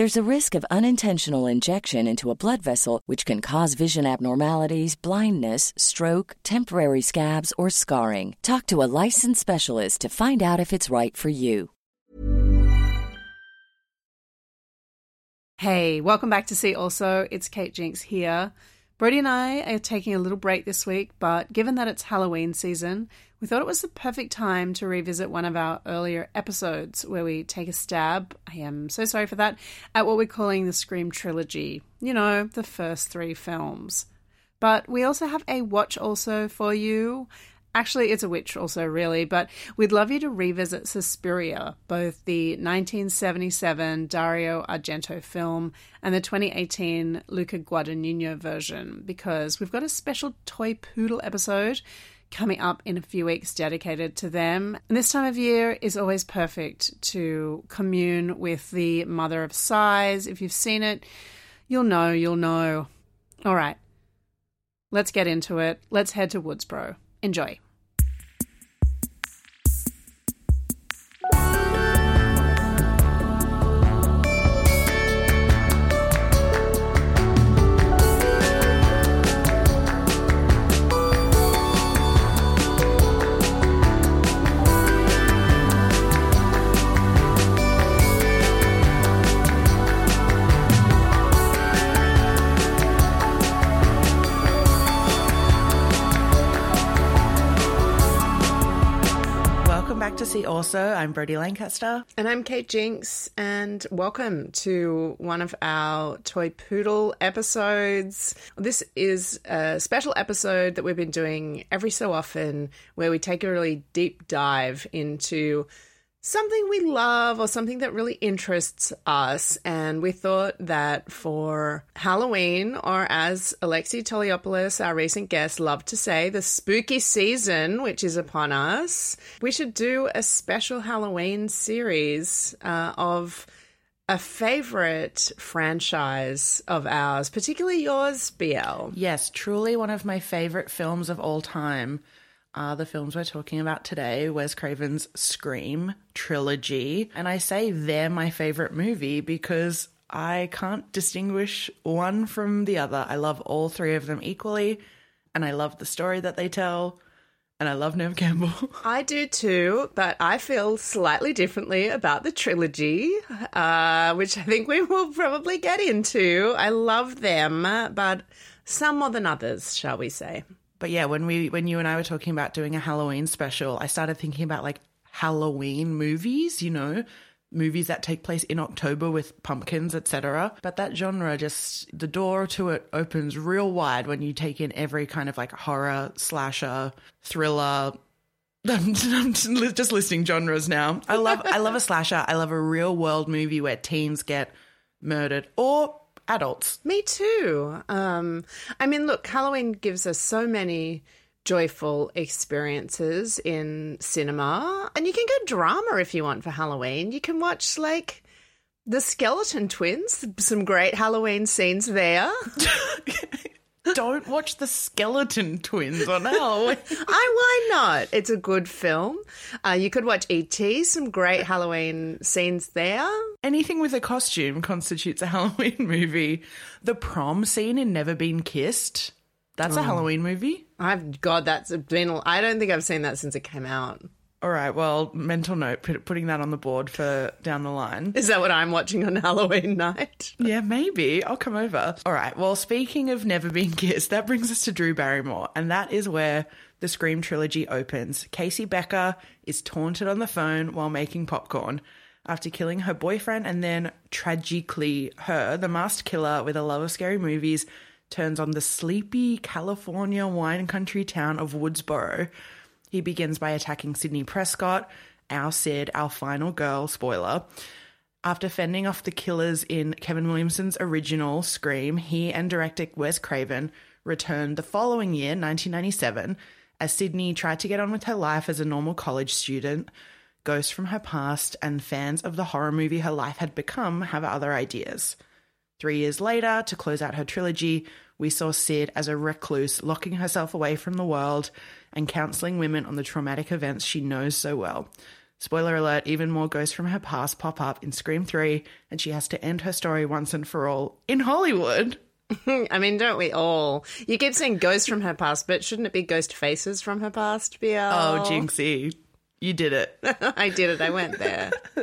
There's a risk of unintentional injection into a blood vessel, which can cause vision abnormalities, blindness, stroke, temporary scabs, or scarring. Talk to a licensed specialist to find out if it's right for you. Hey, welcome back to See Also. It's Kate Jinks here. Brodie and I are taking a little break this week, but given that it's Halloween season, we thought it was the perfect time to revisit one of our earlier episodes where we take a stab, I am so sorry for that, at what we're calling the Scream Trilogy. You know, the first three films. But we also have a watch also for you. Actually, it's a witch also, really, but we'd love you to revisit Suspiria, both the 1977 Dario Argento film and the 2018 Luca Guadagnino version, because we've got a special toy poodle episode coming up in a few weeks dedicated to them. And this time of year is always perfect to commune with the mother of sighs. If you've seen it, you'll know, you'll know. All right, let's get into it. Let's head to Woodsboro. Enjoy. Also. I'm Brodie Lancaster. And I'm Kate Jinks, and welcome to one of our Toy Poodle episodes. This is a special episode that we've been doing every so often where we take a really deep dive into something we love or something that really interests us. And we thought that for Halloween, or as Alexei Toliopoulos, our recent guest, loved to say, the spooky season, which is upon us, we should do a special Halloween series uh, of a favorite franchise of ours, particularly yours, BL. Yes, truly one of my favorite films of all time are the films we're talking about today Wes Craven's Scream trilogy. And I say they're my favorite movie because I can't distinguish one from the other. I love all three of them equally, and I love the story that they tell. And I love Neve Campbell. I do too, but I feel slightly differently about the trilogy, uh, which I think we will probably get into. I love them, but some more than others, shall we say. But yeah, when we when you and I were talking about doing a Halloween special, I started thinking about like Halloween movies, you know, movies that take place in October with pumpkins, etc. But that genre just the door to it opens real wide when you take in every kind of like horror, slasher, thriller, I'm, just listing genres now. I love I love a slasher. I love a real world movie where teens get murdered or adults. Me too. Um, I mean, look, Halloween gives us so many joyful experiences in cinema, and you can go drama if you want for Halloween. You can watch like the Skeleton Twins, some great Halloween scenes there. Don't watch the Skeleton Twins on Halloween. I why not? It's a good film. Uh, you could watch E.T. Some great Halloween scenes there. Anything with a costume constitutes a Halloween movie. The prom scene in Never Been Kissed. That's a Halloween movie. I've God, that's been. I don't think I've seen that since it came out. All right. Well, mental note, put, putting that on the board for down the line. Is that what I'm watching on Halloween night? Yeah, maybe. I'll come over. All right. Well, speaking of never being kissed, that brings us to Drew Barrymore. And that is where the Scream trilogy opens. Casey Becker is taunted on the phone while making popcorn. After killing her boyfriend and then tragically her, the masked killer with a love of scary movies turns on the sleepy California wine country town of Woodsboro. He begins by attacking Sidney Prescott, our Sid, our final girl, spoiler. After fending off the killers in Kevin Williamson's original Scream, he and director Wes Craven returned the following year, 1997, as Sidney tried to get on with her life as a normal college student. Ghosts from her past and fans of the horror movie her life had become have other ideas. Three years later, to close out her trilogy, we saw Sid as a recluse, locking herself away from the world and counseling women on the traumatic events she knows so well. Spoiler alert, even more ghosts from her past pop up in Scream 3, and she has to end her story once and for all in Hollywood. I mean, don't we all? You keep saying ghosts from her past, but shouldn't it be ghost faces from her past, BL? Oh, Jinxie. You did it. I did it. I went there.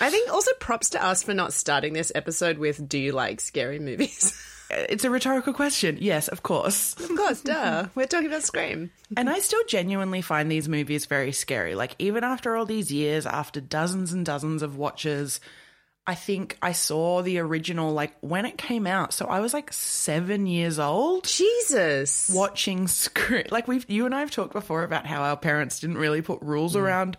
I think also props to us for not starting this episode with Do you like scary movies? It's a rhetorical question. Yes, of course. of course, duh. We're talking about Scream. And I still genuinely find these movies very scary. Like, even after all these years, after dozens and dozens of watches, I think I saw the original, like, when it came out. So I was like seven years old. Jesus. Watching Scream. Like, we've, you and I have talked before about how our parents didn't really put rules mm. around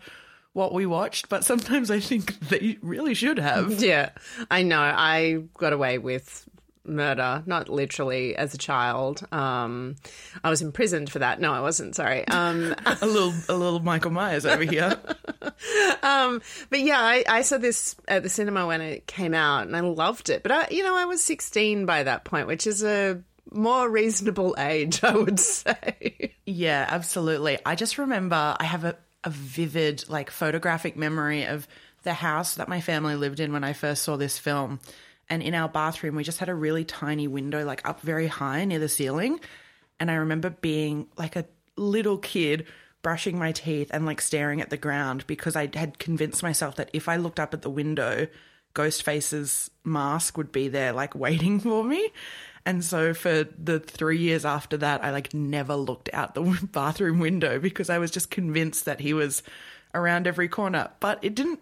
what we watched, but sometimes I think they really should have. Yeah, I know. I got away with murder, not literally as a child. Um, I was imprisoned for that. No, I wasn't. Sorry. Um, a little, a little Michael Myers over here. um, but yeah, I, I, saw this at the cinema when it came out, and I loved it. But I, you know, I was 16 by that point, which is a more reasonable age, I would say. Yeah, absolutely. I just remember I have a, a vivid, like, photographic memory of the house that my family lived in when I first saw this film. And in our bathroom, we just had a really tiny window, like up very high near the ceiling. And I remember being like a little kid brushing my teeth and like staring at the ground because I had convinced myself that if I looked up at the window, Ghostface's mask would be there, like waiting for me. And so for the three years after that, I like never looked out the bathroom window because I was just convinced that he was around every corner. But it didn't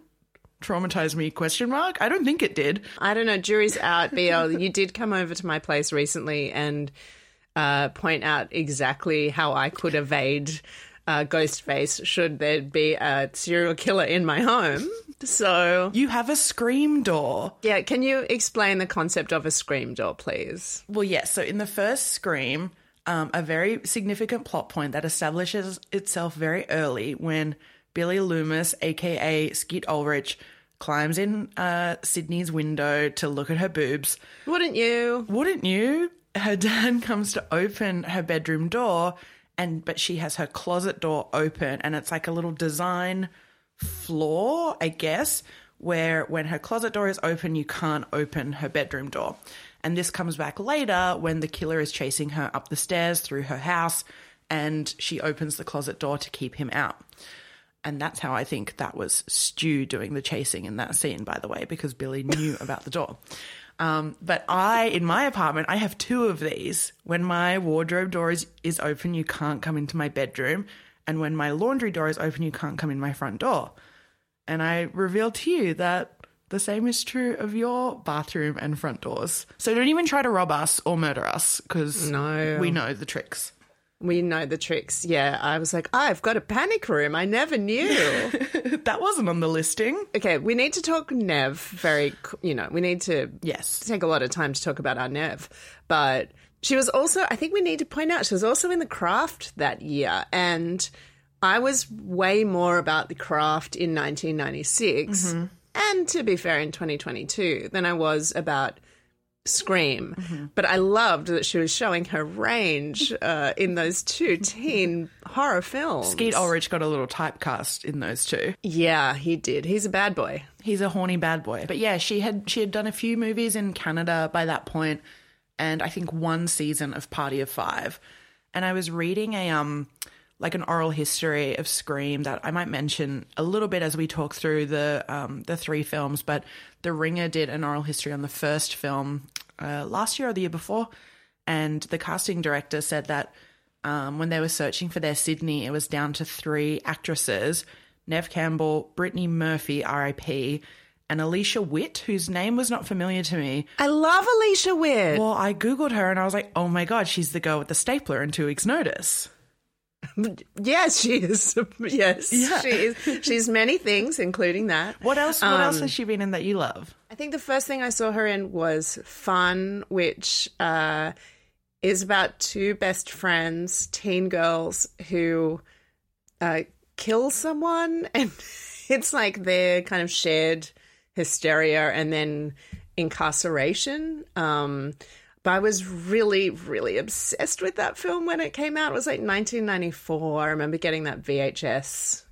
traumatize me question mark i don't think it did i don't know jury's out bl you did come over to my place recently and uh, point out exactly how i could evade uh, Ghostface should there be a serial killer in my home. So you have a scream door. Yeah, can you explain the concept of a scream door, please? Well, yes. So in the first Scream, um, a very significant plot point that establishes itself very early when Billy Loomis, aka Skeet Ulrich, climbs in uh, Sidney's window to look at her boobs. Wouldn't you? Wouldn't you? Her dad comes to open her bedroom door, and but she has her closet door open, and it's like a little design floor, I guess, where when her closet door is open, you can't open her bedroom door. And this comes back later when the killer is chasing her up the stairs through her house, and she opens the closet door to keep him out. And that's how I think that was Stu doing the chasing in that scene, by the way, because Billy knew about the door. Um, but I, in my apartment, I have two of these. When my wardrobe door is, is open, you can't come into my bedroom. And when my laundry door is open, you can't come in my front door. And I reveal to you that the same is true of your bathroom and front doors. So don't even try to rob us or murder us because No. we know the tricks. We know the tricks. Yeah, I was like, oh, I've got a panic room. I never knew. that wasn't on the listing. okay, we need to talk Neve very, you know, we need to Yes. take a lot of time to talk about our Neve. But she was also, I think we need to point out, she was also in the craft that year. And I was way more about the craft in 1996, mm-hmm. and to be fair, in 2022, than I was about Scream. But I loved that she was showing her range uh, in those two teen horror films. Skeet Ulrich got a little typecast in those two. Yeah, he did. He's a bad boy. He's a horny bad boy. But yeah, she had she had done a few movies in Canada by that point, and I think one season of Party of Five. And I was reading a um like an oral history of Scream that I might mention a little bit as we talk through the um the three films. But The Ringer did an oral history on the first film uh, last year or the year before, and the casting director said that um, when they were searching for their Sidney, it was down to three actresses Neve Campbell, Brittany Murphy, RIP, and Alicia Witt, whose name was not familiar to me. I love Alicia Witt. Well, I Googled her and I was like, oh my God, she's the girl with the stapler in two weeks' notice. Yes, she is. Yes, Yeah. she is. She's many things, including that. What else? What else Um, has she been in that you love? I think the first thing I saw her in was Fun, which uh, is about two best friends, teen girls who uh, kill someone, and it's like their kind of shared hysteria and then incarceration. Um, but I was really, really obsessed with that film when it came out. It was like 1994. I remember getting that VHS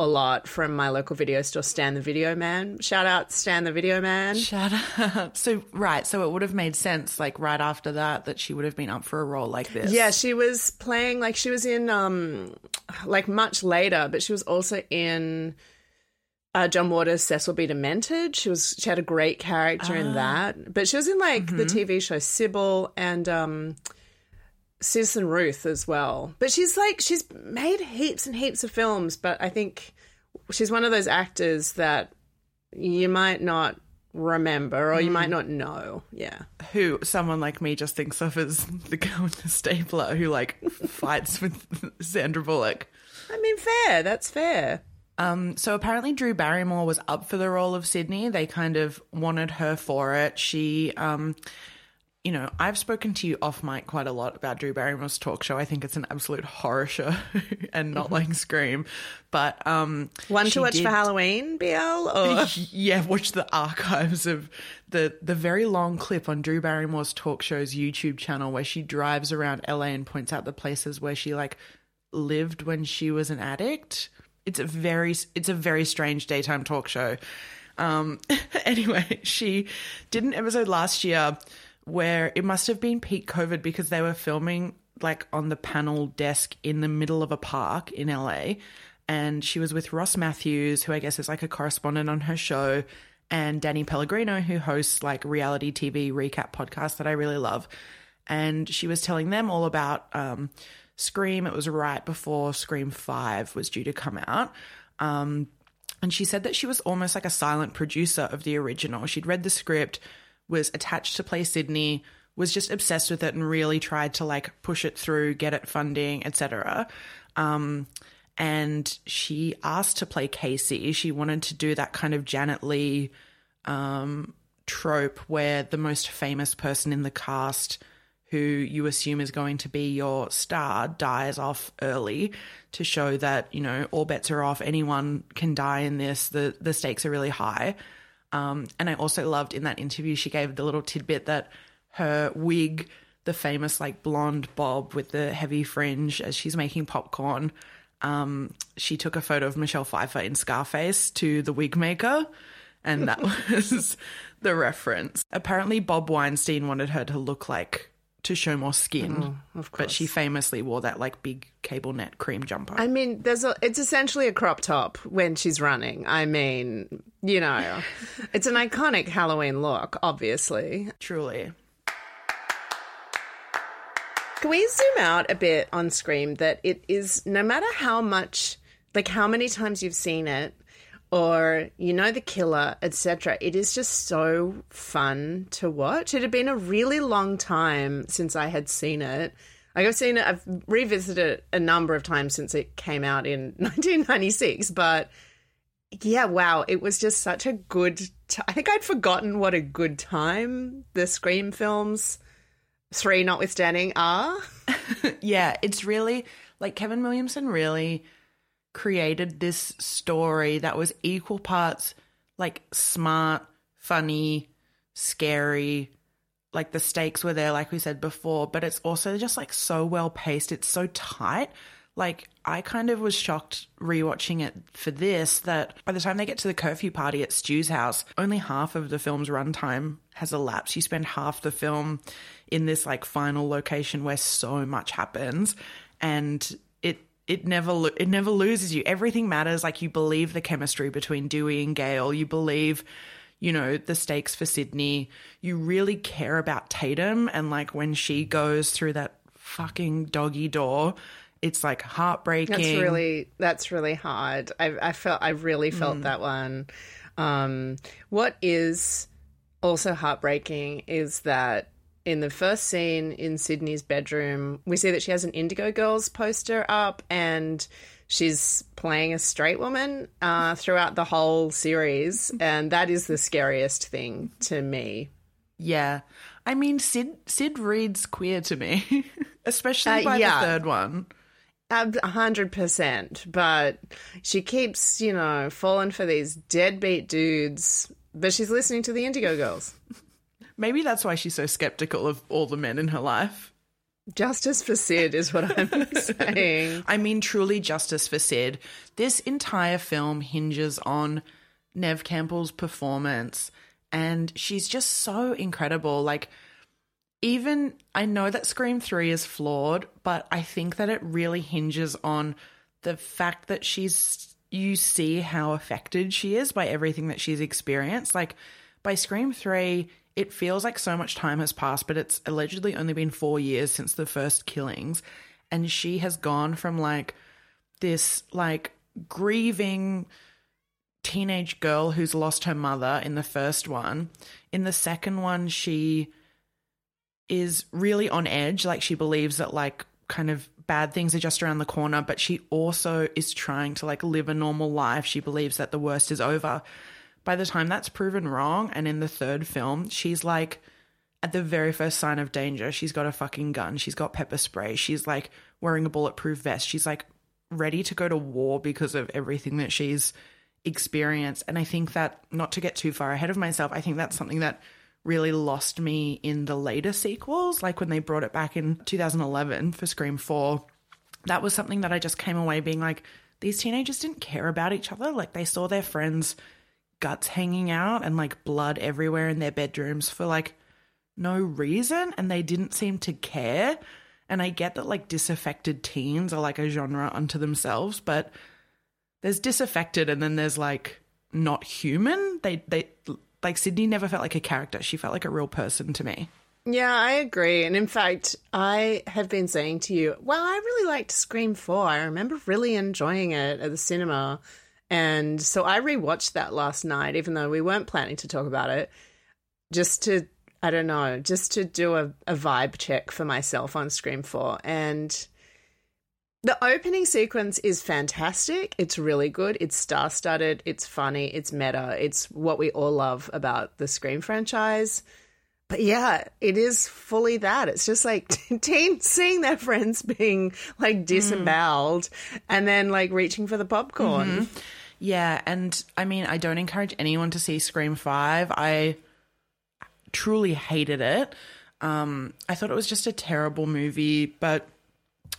a lot from my local video store, Stan the Video Man. Shout out Stan the Video Man. Shut up. So, right. So it would have made sense, like right after that, that she would have been up for a role like this. Yeah, she was playing like she was in um like much later, but she was also in uh, John Waters' Cecil B. Demented. She was she had a great character in that, but she was in like the TV show Sybil and um Citizen Ruth as well. But she's like she's made heaps and heaps of films, but I think she's one of those actors that you might not remember or you might not know. Yeah. Who someone like me just thinks of as the girl with the stapler who like fights with Sandra Bullock. I mean fair, that's fair. Um, so apparently Drew Barrymore was up for the role of Sidney. They kind of wanted her for it. She, um, you know, I've spoken to you off mic quite a lot about Drew Barrymore's talk show. I think it's an absolute horror show and not like Scream. But um, One to watch did- for Halloween, BL? Or yeah, watch the archives of the the very long clip on Drew Barrymore's talk show's YouTube channel where she drives around LA and points out the places where she like lived when she was an addict. It's a very it's a very strange daytime talk show. Um anyway, she did an episode last year where it must have been peak COVID because they were filming like on the panel desk in the middle of a park in LA. And she was with Ross Mathews, who I guess is like a correspondent on her show, and Danny Pellegrino, who hosts like reality TV recap podcast that I really love. And she was telling them all about um, Scream. It was right before Scream 5 was due to come out. Um, and she said that she was almost like a silent producer of the original. She'd read the script, was attached to play Sidney, was just obsessed with it and really tried to like push it through, get it funding, etc. Um, and she asked to play Casey. She wanted to do that kind of Janet Leigh um, trope where the most famous person in the cast who you assume is going to be your star dies off early to show that you know all bets are off anyone can die in this the the stakes are really high um, and i also loved in that interview she gave the little tidbit that her wig the famous like blonde bob with the heavy fringe as she's making popcorn um, she took a photo of michelle pfeiffer in scarface to the wig maker and that was the reference. Apparently, Bob Weinstein wanted her to look like to show more skin, mm, of but she famously wore that like big cable net cream jumper. I mean, there's a. It's essentially a crop top when she's running. I mean, you know, it's an iconic Halloween look, obviously. Truly, Can we zoom out a bit on Scream? That it is no matter how much, like how many times you've seen it, or you know the killer, etc. It is just so fun to watch. It had been a really long time since I had seen it. Like I've seen it, I've revisited it a number of times since it came out in 1996, but yeah, wow, it was just such a good. T- I think I'd forgotten what a good time the Scream films, three notwithstanding, are. yeah, it's really like Kevin Williamson really created this story that was equal parts like smart, funny, scary. Like the stakes were there, like we said before, but it's also just like so well paced. It's so tight. Like I kind of was shocked rewatching it for this that by the time they get to the curfew party at Stu's house, only half of the film's runtime has elapsed. You spend half the film in this like final location where so much happens and it never lo- it never loses you. Everything matters. Like you believe the chemistry between Dewey and Gale. You believe you know, the stakes for Sidney. You really care about Tatum and like when she goes through that fucking doggy door, it's like heartbreaking. That's really that's really hard. I, I felt I really felt Mm. that one. Um, what is also heartbreaking is that in the first scene in Sidney's bedroom, we see that she has an Indigo Girls poster up and she's playing a straight woman uh, throughout the whole series, and that is the scariest thing to me. Yeah. I mean Sid Sid reads queer to me, especially Uh, by yeah. the third one. A hundred percent, but she keeps, you know, falling for these deadbeat dudes. But she's listening to the Indigo Girls. Maybe that's why she's so skeptical of all the men in her life. Justice for Sid is what I'm saying. I mean, truly justice for Sid. This entire film hinges on Neve Campbell's performance, and she's just so incredible. Like, even I know that Scream 3 is flawed, but I think that it really hinges on the fact that she's, you see how affected she is by everything that she's experienced. Like, by Scream 3, it feels like so much time has passed, but it's allegedly only been four years since the first killings. And she has gone from like this, like, grieving teenage girl who's lost her mother in the first one. In the second one, she is really on edge. Like, she believes that, like, kind of bad things are just around the corner, but she also is trying to, like, live a normal life. She believes that the worst is over. By the time that's proven wrong, and in the third film, she's like, at the very first sign of danger, she's got a fucking gun. She's got pepper spray. She's like wearing a bulletproof vest. She's like ready to go to war because of everything that she's experienced. And I think that, not to get too far ahead of myself, I think that's something that really lost me in the later sequels, like when they brought it back in 2011 for Scream 4. That was something that I just came away being like, these teenagers didn't care about each other. Like they saw their friends' guts hanging out and like blood everywhere in their bedrooms for like no reason and they didn't seem to care. And I get that like disaffected teens are like a genre unto themselves, but there's disaffected and then there's like not human. They they like Sidney never felt like a character. She felt like a real person to me. Yeah, I agree. And in fact, I have been saying to you, well, I really liked Scream 4. I remember really enjoying it at the cinema. And so I rewatched that last night, even though we weren't planning to talk about it, just to, I don't know, just to do a, a vibe check for myself on Scream 4. And the opening sequence is fantastic. It's really good. It's star studded. It's funny. It's meta. It's what we all love about the Scream franchise. But yeah, it is fully that. It's just like teens seeing their friends being like disemboweled and then like reaching for the popcorn. Yeah, and I mean, I don't encourage anyone to see Scream 5. I truly hated it. Um, I thought it was just a terrible movie, but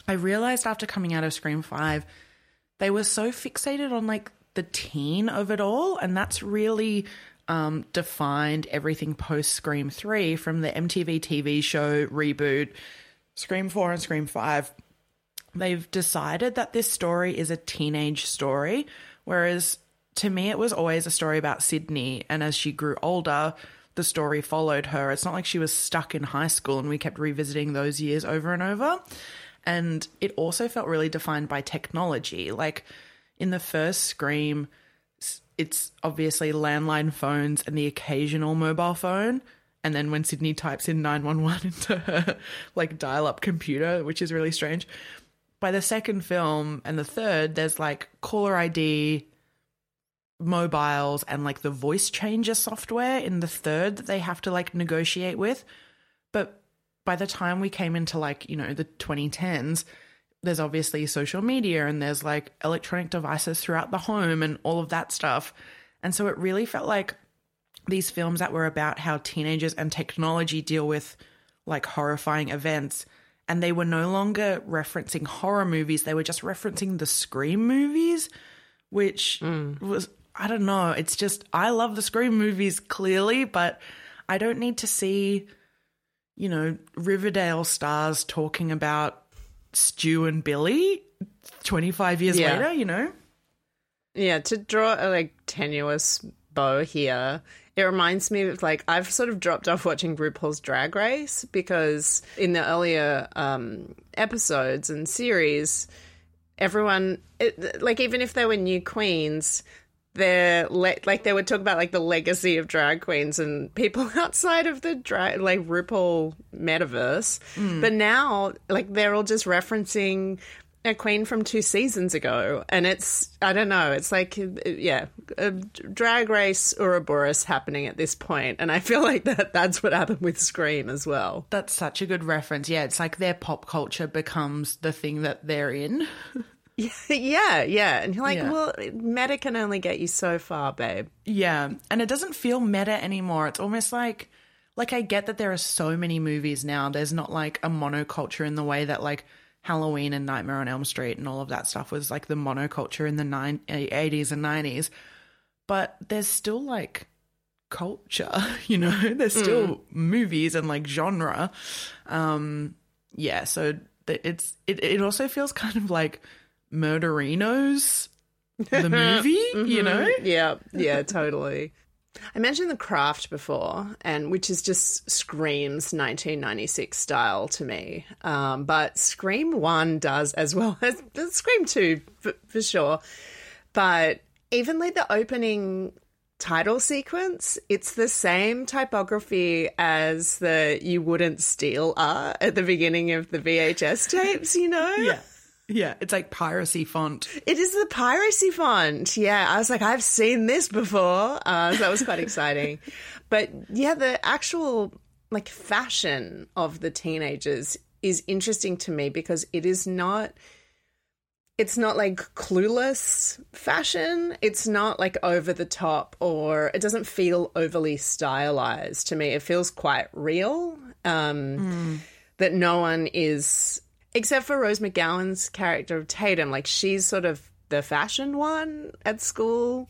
I realized after coming out of Scream 5, they were so fixated on like the teen of it all, and that's really um, defined everything post Scream 3 from the MTV TV show reboot, Scream 4 and Scream 5 they've decided that this story is a teenage story, whereas to me it was always a story about Sidney. And as she grew older, the story followed her. It's not like she was stuck in high school and we kept revisiting those years over and over. And it also felt really defined by technology. Like in the first Scream, it's obviously landline phones and the occasional mobile phone. and then when Sidney types in 911 into her like dial up computer, which is really strange. By the second film and the third, there's like caller ID, mobiles, and like the voice changer software in the third that they have to like negotiate with. But by the time we came into like, you know, the 2010s, there's obviously social media and there's like electronic devices throughout the home and all of that stuff. And so it really felt like these films that were about how teenagers and technology deal with like horrifying events and they were no longer referencing horror movies they were just referencing the scream movies which mm. was i don't know it's just i love the scream movies clearly but i don't need to see you know riverdale stars talking about stu and billy 25 years Yeah. later you know Yeah, to draw a like tenuous bow here, it reminds me of like I've sort of dropped off watching RuPaul's Drag Race because in the earlier um, episodes and series, everyone it, like even if they were new queens. They're le- like they would talk about like the legacy of drag queens and people outside of the drag like RuPaul metaverse, but now like they're all just referencing a queen from two seasons ago, and it's I don't know, it's like uh, yeah, a drag race Ouroboros happening at this point, and I feel like that that's what happened with Scream as well. That's such a good reference. Yeah, it's like their pop culture becomes the thing that they're in. yeah, yeah, and you're like, Yeah. well, meta can only get you so far, babe. Yeah, and it doesn't feel meta anymore. It's almost like like I get that there are so many movies now. There's not like a monoculture in the way that like Halloween and Nightmare on Elm Street and all of that stuff was like the monoculture in the nine, 80s and 90s. But there's still like culture, you know? There's still movies and like genre. Um yeah, so it's it it also feels kind of like Murderinos the movie, you know? Yeah, yeah, totally. I mentioned The Craft before, and which is just screams 1996 style to me. Um, but Scream One does as well as Scream Two for, for sure. But even like the opening title sequence, it's the same typography as the "You Wouldn't Steal" are at the beginning of the VHS tapes. You know, Yeah. Yeah, it's like piracy font. it is the piracy font. Yeah, I was like, I've seen this before. Uh, so that was quite exciting. But yeah, the actual like fashion of the teenagers is interesting to me because it is not. It's not like clueless fashion. It's not like over the top or it doesn't feel overly stylized to me. It feels quite real. Um, That no one is except for Rose McGowan's character of Tatum, like she's sort of the fashion one at school,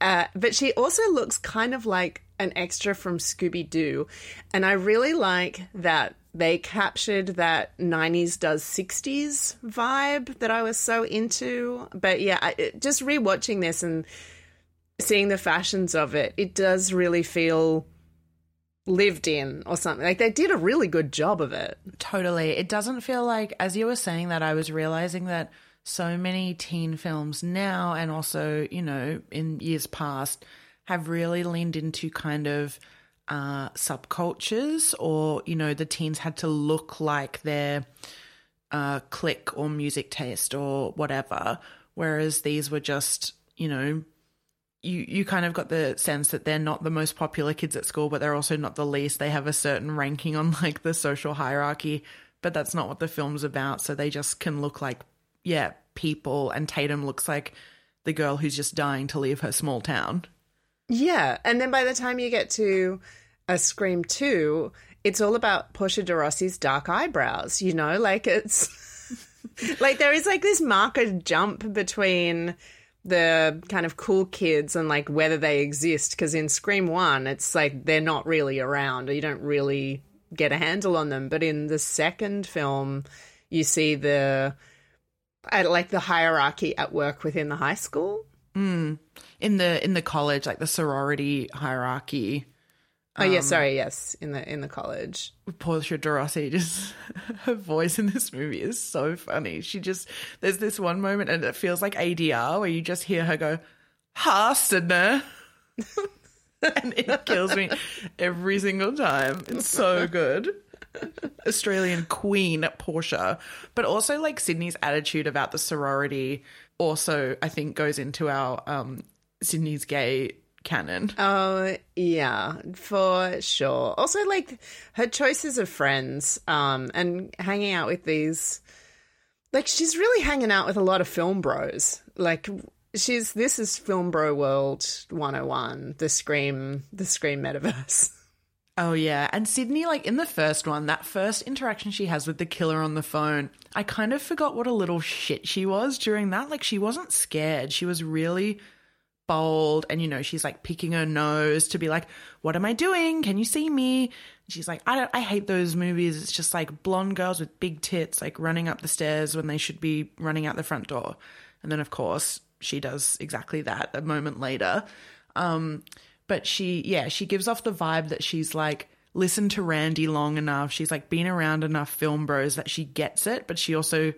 uh, but she also looks kind of like an extra from Scooby Doo, and I really like that they captured that 90s does 60s vibe that I was so into. But yeah, I, just rewatching this and seeing the fashions of it, it does really feel lived in or something. Like they did a really good job of it. Totally. It doesn't feel like, as you were saying that, I was realizing that so many teen films now and also, you know, in years past have really leaned into kind of uh, subcultures or, you know, the teens had to look like their uh, clique or music taste or whatever. Whereas these were just, you know, you you kind of got the sense that they're not the most popular kids at school, but they're also not the least. They have a certain ranking on like the social hierarchy, but that's not what the film's about. So they just can look like yeah people, and Tatum looks like the girl who's just dying to leave her small town. Yeah, and then by the time you get to a Scream 2, it's all about Portia de Rossi's dark eyebrows, you know? Like it's like there is like this marker jump between the kind of cool kids and like whether they exist because in Scream 1 it's like they're not really around or you don't really get a handle on them, but in the second film you see the like the hierarchy at work within the high school. Hmm. In the in the college, like the sorority hierarchy, Oh yeah, sorry, yes, in the in the college. Portia de Rossi just her voice in this movie is so funny. She just there's this one moment and it feels like ADR where you just hear her go, "Ha, Sidney." and it kills me every single time. It's so good. Australian queen Portia, but also like Sidney's attitude about the sorority also I think goes into our um Sidney's gay canon. Oh, yeah, for sure. Also, like her choices of friends um, and hanging out with these. Like, she's really hanging out with a lot of film bros. Like, she's this is Film Bro World 101, the Scream, the Scream metaverse. Oh yeah, and Sidney like in the first one, that first interaction she has with the killer on the phone, I kind of forgot what a little shit she was during that. Like she wasn't scared. She was really bold and you know, she's like picking her nose to be like, "What am I doing? Can you see me?" She's like, "I don't I hate those movies. It's just like blonde girls with big tits like running up the stairs when they should be running out the front door." And then of course, she does exactly that a moment later. Um but she yeah she gives off the vibe that she's like listened to randy long enough she's like been around enough film bros that she gets it but she also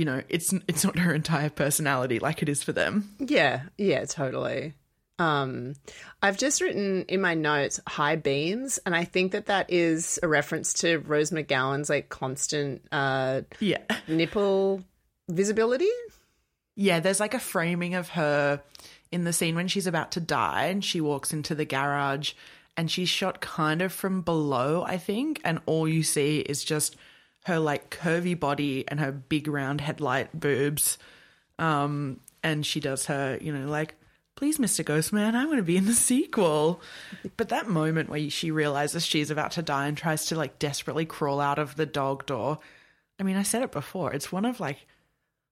you know it's it's not her entire personality like it is for them Yeah, yeah, totally. Um, I've just written in my notes high beams, and I think that that is a reference to Rose McGowan's like constant uh, yeah nipple visibility. yeah there's like a framing of her in the scene when she's about to die and she walks into the garage and she's shot kind of from below i think and all you see is just her like curvy body and her big round headlight boobs. Um and she does her you know like please mr ghostman i want to be in the sequel. But that moment where she realizes she's about to die and tries to like desperately crawl out of the dog door i mean i said it before it's one of like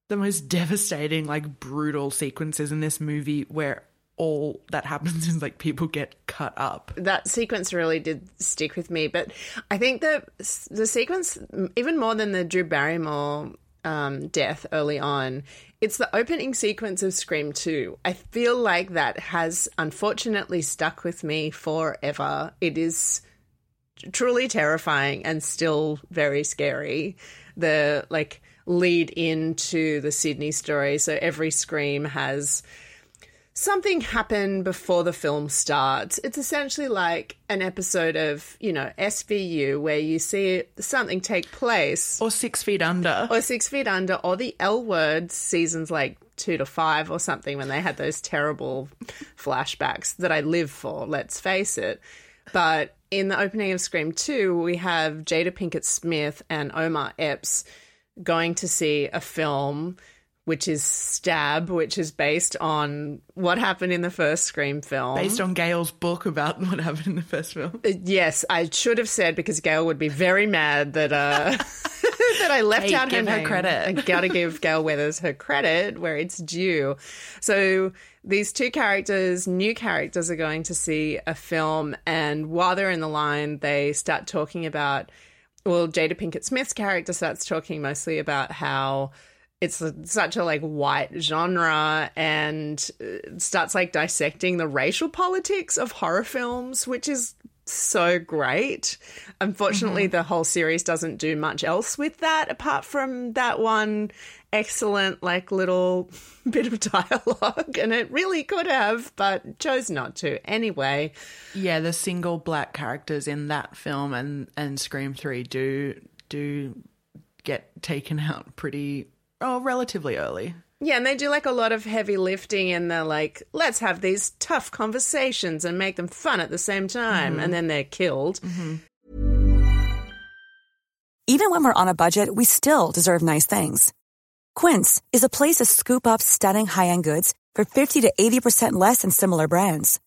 the most devastating, like brutal sequences in this movie where all that happens is like people get cut up. that sequence really did stick with me. But I think that the sequence, even more than the Drew Barrymore um, death early on, it's the opening sequence of Scream 2. I feel like that has unfortunately stuck with me forever. It is truly terrifying and still very scary. The like lead into the Sidney story. So every Scream has something happened before the film starts. It's essentially like an episode of, you know, SVU where you see something take place. Or Six Feet Under. Or Six Feet Under, or the L Word seasons like two to five or something when they had those terrible flashbacks that I live for, let's face it. But in the opening of Scream 2, we have Jada Pinkett Smith and Omar Epps going to see a film which is Stab, which is based on what happened in the first Scream film. Based on Gale's book about what happened in the first film. Uh, Yes, I should have said because Gale would be very mad that uh, that I left Hey, out her name. credit. I gotta give Gale Weathers her credit where it's due. So these two characters, new characters, are going to see a film, and while they're in the line, they start talking about. Well, Jada Pinkett Smith's character starts talking mostly about how it's a- such a like white genre and uh, starts like dissecting the racial politics of horror films which is so great. Unfortunately the whole series doesn't do much else with that apart from that one excellent like little bit of dialogue and it really could have but chose not to. Anyway. Yeah, the single black characters in that film and and Scream 3 do do get taken out pretty oh relatively early. Yeah, and they do like a lot of heavy lifting and they're like, let's have these tough conversations and make them fun at the same time. Mm-hmm. And then they're killed. Mm-hmm. Even when we're on a budget, we still deserve nice things. Quince is a place to scoop up stunning high-end goods for 50 to 80% less than similar brands.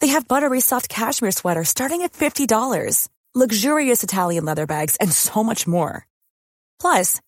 They have buttery soft cashmere sweaters starting at $50, luxurious Italian leather bags, and so much more. Plus,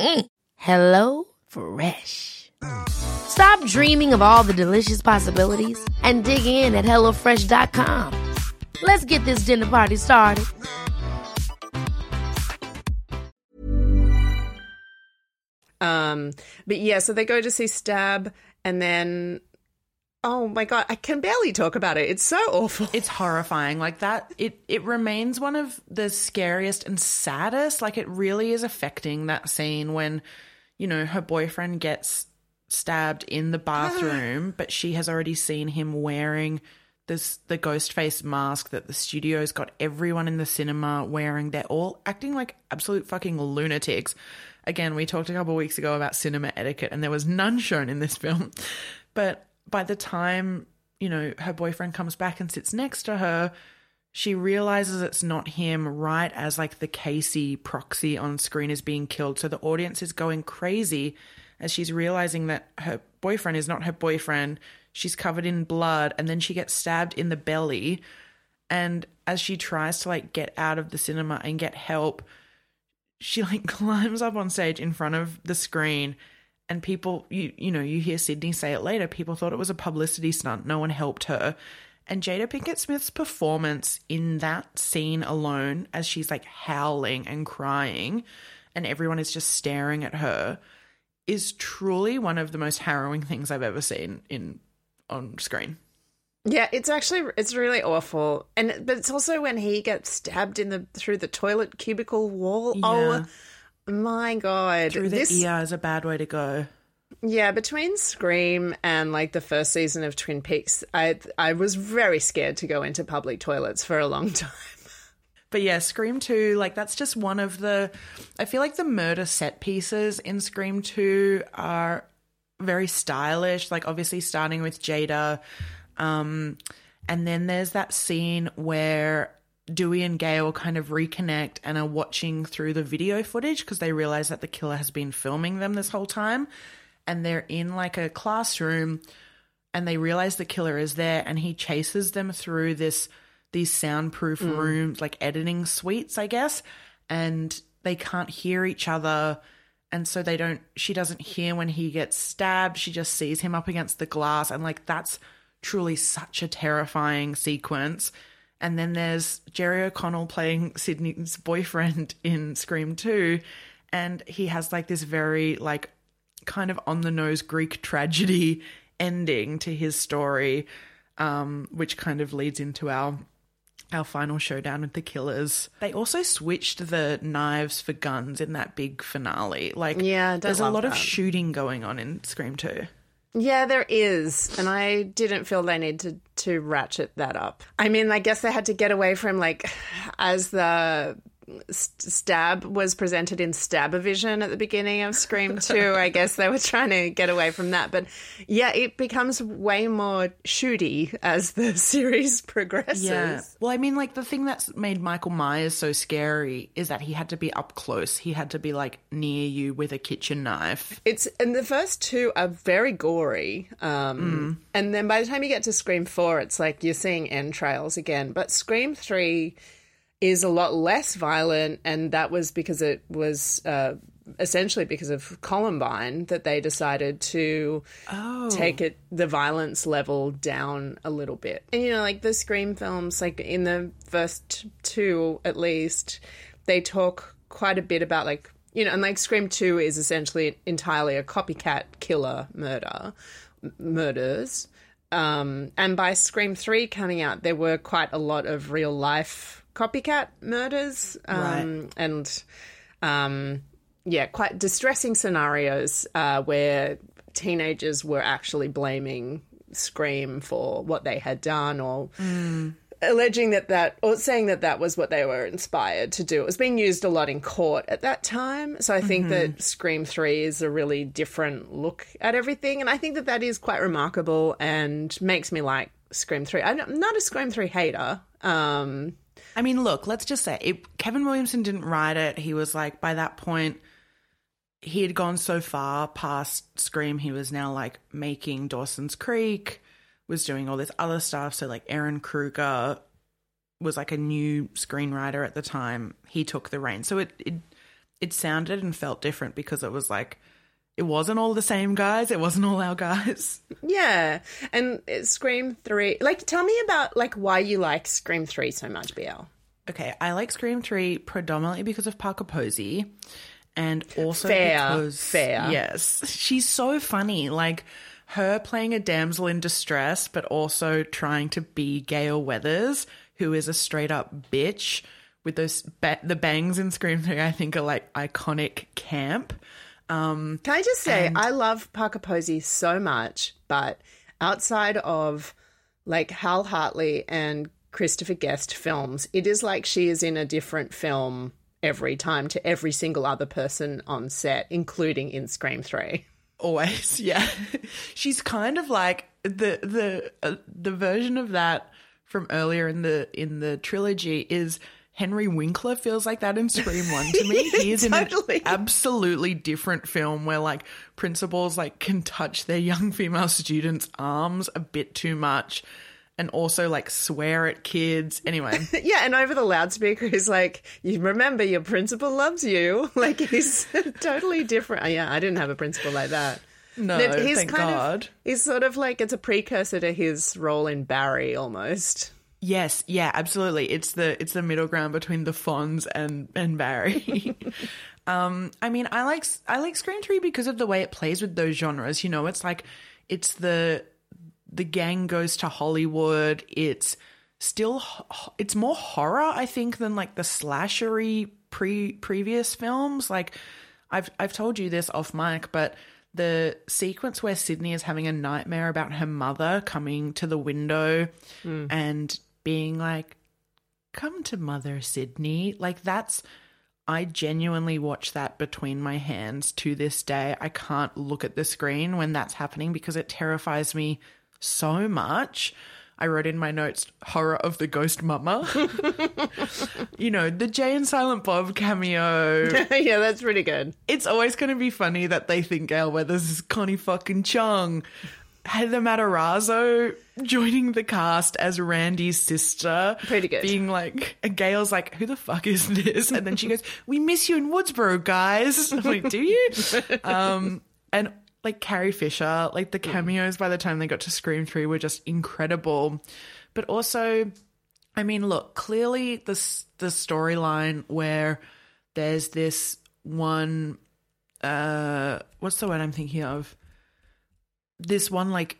Mm. Hello Fresh. Stop dreaming of all the delicious possibilities and dig in at HelloFresh.com. Let's get this dinner party started. Um, but yeah, so they go to see Stab, and then oh my god, I can barely talk about it. It's so awful. It's horrifying. Like that it it remains one of the scariest and saddest. Like it really is affecting that scene when you know her boyfriend gets stabbed in the bathroom, but she has already seen him wearing this the ghost face mask that the studio's got everyone in the cinema wearing. They're all acting like absolute fucking lunatics. Again, we talked a couple weeks ago about cinema etiquette, and there was none shown in this film. But by the time, you know, her boyfriend comes back and sits next to her, she realizes it's not him right as like the Casey proxy on screen is being killed. So the audience is going crazy as she's realizing that her boyfriend is not her boyfriend. She's covered in blood and then she gets stabbed in the belly. And as she tries to like get out of the cinema and get help, she like climbs up on stage in front of the screen and people you you know you hear Sidney say it later people thought it was a publicity stunt no one helped her and Jada Pinkett Smith's performance in that scene alone as she's like howling and crying and everyone is just staring at her is truly one of the most harrowing things I've ever seen in on screen. Yeah, it's actually it's really awful, and but it's also when he gets stabbed in the through the toilet cubicle wall. Oh, yeah. Oh my god! Through the this ear is a bad way to go. yeah, between Scream and like the first season of Twin Peaks, I I was very scared to go into public toilets for a long time. But yeah, Scream 2, like that's just one of the I feel like the murder set pieces in Scream 2 are very stylish, like obviously starting with Jada. Um and then there's that scene where Dewey and Gale kind of reconnect and are watching through the video footage because they realize that the killer has been filming them this whole time. And they're in like a classroom and they realize the killer is there and he chases them through this these soundproof mm. rooms like editing suites i guess. And they can't hear each other. And so they don't she doesn't hear when he gets stabbed. She just sees him up against the glass. And like that's truly such a terrifying sequence and then there's Jerry O'Connell playing Sidney's boyfriend in Scream 2 and he has like this very like kind of on the nose Greek tragedy ending to his story, um, which kind of leads into our our final showdown with the killers. They also switched the knives for guns in that big finale. Like, Yeah, there's a love lot of shooting going on in Scream 2. Yeah, there is, and I didn't feel they needed to ratchet that up. I mean, I guess they had to get away from like as the stab was presented in Stabavision at the beginning of Scream 2. I guess they were trying to get away from that, but yeah, it becomes way more shooty as the series progresses. Yeah. Well, I mean, like the thing that's made Michael Myers so scary is that he had to be up close. He had to be like near you with a kitchen knife. It's and the first two are very gory, um, and then by the time you get to Scream Four, it's like you're seeing entrails again. But Scream Three is a lot less violent, and that was because it was uh, essentially because of Columbine that they decided to take it the violence level down a little bit. And you know, like the Scream films, like in the first two at least, they talk quite a bit about like you know, and like Scream Two is essentially entirely a copycat killer murder m- murders. Um, and by Scream 3 coming out, there were quite a lot of real life copycat murders. Um, And, um, yeah, quite distressing scenarios uh, where teenagers were actually blaming Scream for what they had done or alleging that that or saying that that was what they were inspired to do. It was being used a lot in court at that time. So I think that Scream 3 is a really different look at everything and I think that that is quite remarkable and makes me like Scream 3. I'm not a Scream 3 hater. Um I mean, look, let's just say it, Kevin Williamson didn't write it. He was like, by that point, he had gone so far past Scream, he was now like making Dawson's Creek, was doing all this other stuff. So, like, Ehren Kruger was like a new screenwriter at the time. He took the reins. So it, it, it sounded and felt different because it was like, it wasn't all the same guys. It wasn't all our guys. Yeah, and Scream Three. Like, tell me about like why you like Scream Three so much, BL. Okay, I like Scream 3 predominantly because of Parker Posey and also Fair, because fair. Yes, she's so funny. Like her playing a damsel in distress but also trying to be Gale Weathers, who is a straight up bitch with those ba- the bangs in Scream 3 I think are like iconic camp. Um Can I just say, And- I love Parker Posey so much, but outside of like Hal Hartley and Christopher Guest films, it is like she is in a different film every time to every single other person on set, including in Scream 3. always yeah she's kind of like the the uh, the version of that from earlier in the in the trilogy is Henry Winkler feels like that in Scream 1 to me. He is in an absolutely different film where like principals like can touch their young female students' arms a bit too much and also like swear at kids. Anyway, yeah, and over the loudspeaker, he's like, "You remember your principal loves you." Like he's totally different. Yeah, I didn't have a principal like that. No, he's thank kind of- God. he's sort of like it's a precursor to his role in Barry, almost. Yes, yeah, absolutely. It's the it's the middle ground between the Fonz and and Barry. um, I mean, I like I like Scream Three because of the way it plays with those genres. You know, it's like it's the the gang goes to Hollywood. It's still it's more horror, I think, than like the slashery pre previous films. Like I've I've told you this off mic, but the sequence where Sidney is having a nightmare about her mother coming to the window and being like, "Come to mother, Sidney." Like that's I genuinely watch that between my hands to this day. I can't look at the screen when that's happening because it terrifies me so much. I wrote in my notes horror of the ghost mama. you know, the Jay and Silent Bob cameo. yeah, that's pretty good. It's always going to be funny that they think Gale Weathers is Connie fucking Chung. Heather Matarazzo joining the cast as Randy's sister. Pretty good. Being like, and Gale's like, who the fuck is this? And then she goes, we miss you in Woodsboro, guys. I'm like, do you? Um, and like Carrie Fisher, like the cameos by the time they got to Scream 3 were just incredible. But also, I mean, look, clearly the the storyline where there's this one uh what's the word I'm thinking of? This one like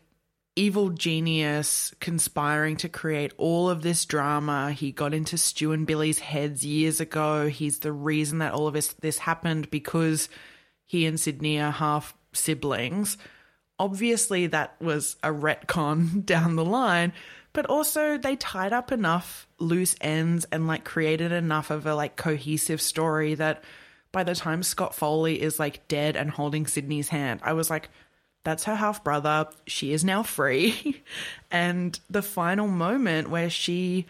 evil genius conspiring to create all of this drama. He got into Stu and Billy's heads years ago. He's the reason that all of this this happened because he and Sidney are half siblings. Obviously, that was a retcon down the line, but also they tied up enough loose ends and like created enough of a like cohesive story that by the time Scott Foley is like dead and holding Sidney's hand, I was like, that's her half brother. She is now free. and the final moment where she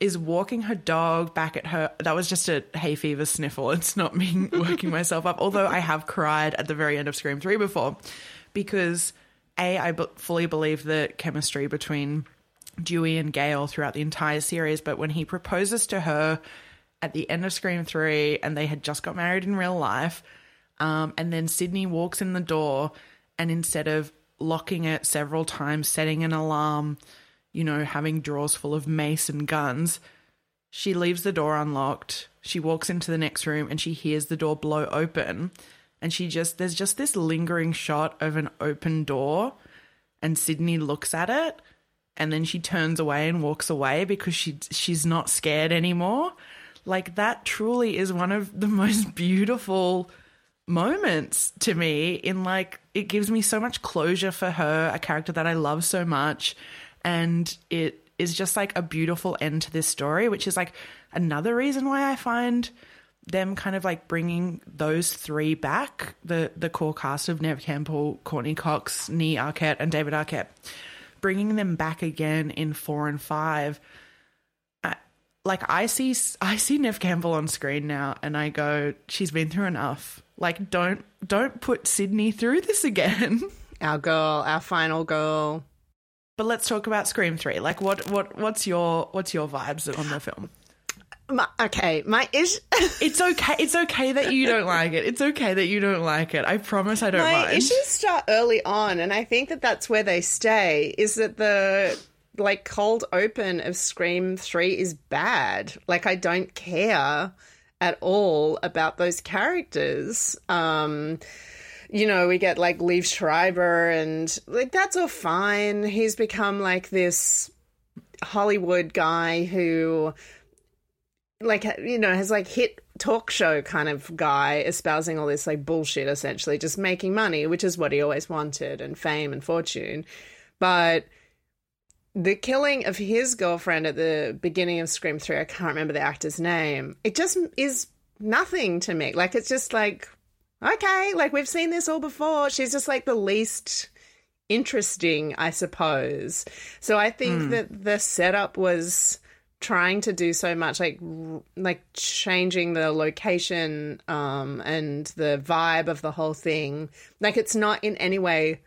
is walking her dog back at her. That was just a hay fever sniffle. It's not me working myself up. Although I have cried at the very end of Scream 3 before because A, I fully believe the chemistry between Dewey and Gale throughout the entire series. But when he proposes to her at the end of Scream 3 and they had just got married in real life, um, and then Sidney walks in the door and instead of locking it several times, setting an alarm, you know, having drawers full of mace and guns, she leaves the door unlocked. She walks into the next room and she hears the door blow open. And she just, there's just this lingering shot of an open door. And Sidney looks at it and then she turns away and walks away because she she's not scared anymore. Like that truly is one of the most beautiful moments to me in like it gives me so much closure for her, a character that I love so much and it is just like a beautiful end to this story, which is like another reason why I find them kind of like bringing those three back the the core cast of Neve Campbell, Courteney Cox, Nee Arquette, and David Arquette, bringing them back again in four and five. Like I see I see Neve Campbell on screen now, and I go, she's been through enough. Like don't don't put Sidney through this again. Our girl, our final girl. But let's talk about Scream Three. Like what what what's your what's your vibes on the film? My, okay, my issue. It's okay. It's okay that you don't like it. It's okay that you don't like it. I promise I don't my mind. issues start early on, and I think that that's where they stay. Is that the like cold open of Scream Three is bad. Like I don't care at all about those characters. Um, you know, we get like Liev Schreiber, and like that's all fine. He's become like this Hollywood guy who like you know has like hit talk show kind of guy espousing all this like bullshit essentially just making money which is what he always wanted and fame and fortune but the killing of his girlfriend at the beginning of Scream 3 I can't remember the actor's name it just is nothing to me. Like it's just like okay like we've seen this all before. She's just like the least interesting I suppose. So I think Hmm. that the setup was trying to do so much like like changing the location um and the vibe of the whole thing. Like it's not in any way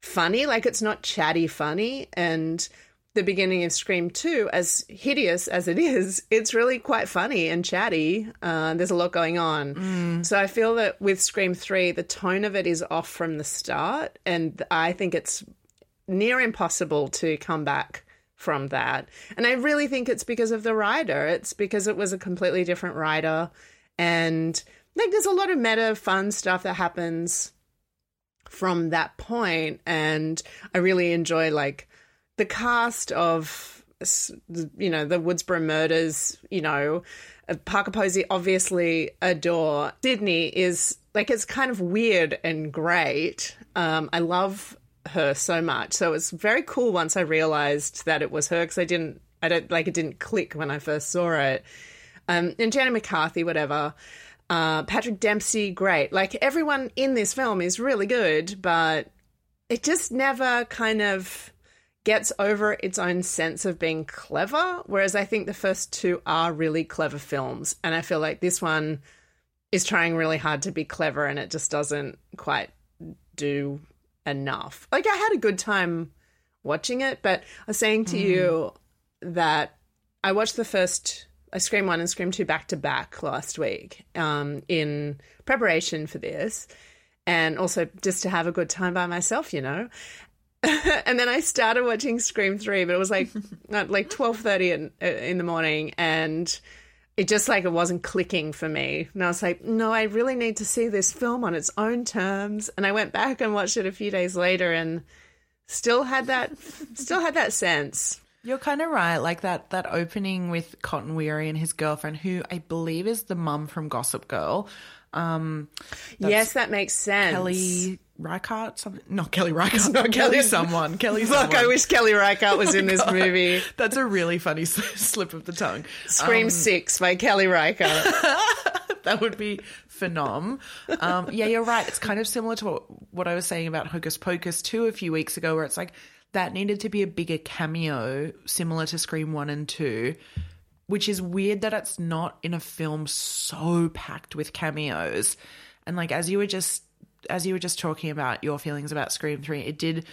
funny like it's not chatty funny and the beginning of scream 2 as hideous as it is it's really quite funny and chatty uh, there's a lot going on so i feel that with scream 3 the tone of it is off from the start and i think it's near impossible to come back from that. And I really think it's because of the writer. It's because it was a completely different writer. And like there's a lot of meta fun stuff that happens from that point and I really enjoy like the cast of you know the Woodsboro murders, you know, uh, Parker Posey obviously adore. Sidney is like it's kind of weird and great. Um, I love her so much. So it's very cool once I realized that it was her because I didn't, I don't like it didn't click when I first saw it. Um, and Jenna McCarthy, whatever. Uh, Patrick Dempsey, great. Like everyone in this film is really good, but it just never kind of gets over its own sense of being clever. Whereas I think the first two are really clever films. And I feel like this one is trying really hard to be clever and it just doesn't quite do enough. Like I had a good time watching it, but I was saying to you that I watched the first uh, Scream 1 and Scream 2 back to back last week um, in preparation for this and also just to have a good time by myself, you know. and then I started watching Scream 3, but it was like at like 12:30 in, uh, in the morning and it just like it wasn't clicking for me. And I was like, no, I really need to see this film on its own terms. And I went back and watched it a few days later and still had that still had that sense. You're kind of right. Like that that opening with Cotton Weary and his girlfriend, who I believe is the mum from Gossip Girl. Um, yes, that makes sense. Kelly Reichardt, something. Not Kelly Reichardt. not Kelly someone. Kelly. Look, I wish Kelly Reichardt was in this God. movie. That's a really funny slip of the tongue. Scream Um, 6 by Kelly Reichardt. that would be phenom. Um, yeah, you're right. It's kind of similar to what, what I was saying about Hocus Pocus 2 a few weeks ago, where it's like that needed to be a bigger cameo, similar to Scream 1 and 2, which is weird that it's not in a film so packed with cameos. And like, as you were just. As you were just talking about your feelings about Scream 3, it did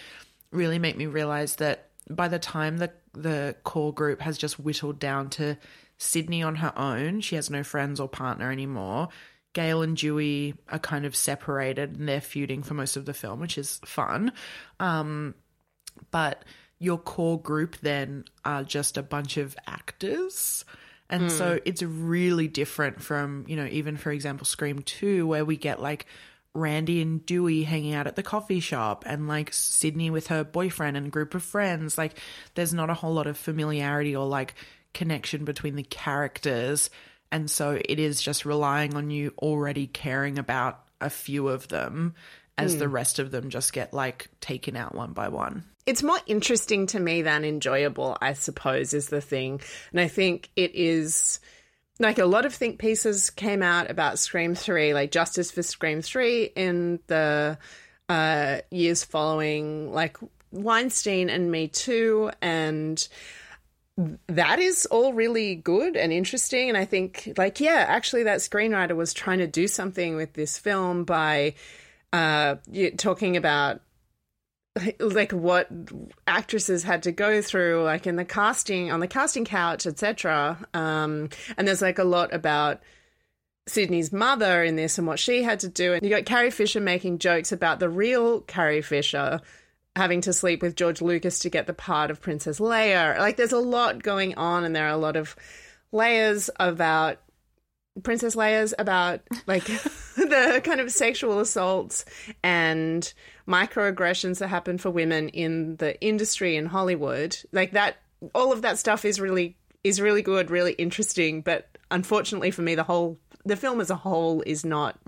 really make me realize that by the time the the core group has just whittled down to Sidney on her own, she has no friends or partner anymore. Gale and Dewey are kind of separated and they're feuding for most of the film, which is fun. Um, but your core group then are just a bunch of actors. And hmm. so it's really different from, you know, even for example, Scream 2, where we get like Randy and Dewey hanging out at the coffee shop and like Sidney with her boyfriend and a group of friends. Like there's not a whole lot of familiarity or like connection between the characters. And so it is just relying on you already caring about a few of them as the rest of them just get like taken out one by one. it's more interesting to me than enjoyable, I suppose, is the thing. And I think it is like a lot of think pieces came out about Scream 3, like Justice for Scream 3 in the uh, years following, like Weinstein and Me Too. And that is all really good and interesting. And I think, like, yeah, actually, that screenwriter was trying to do something with this film by uh, talking about like what actresses had to go through like in the casting on the casting couch etc um and there's like a lot about Sidney's mother in this and what she had to do. And you got Carrie Fisher making jokes about the real Carrie Fisher having to sleep with George Lucas to get the part of Princess Leia. Like there's a lot going on and there are a lot of layers about Princess Leia's about like the kind of sexual assaults and microaggressions that happen for women in the industry in Hollywood. Like that all of that stuff is really is really good, really interesting, but unfortunately for me the whole the film as a whole is not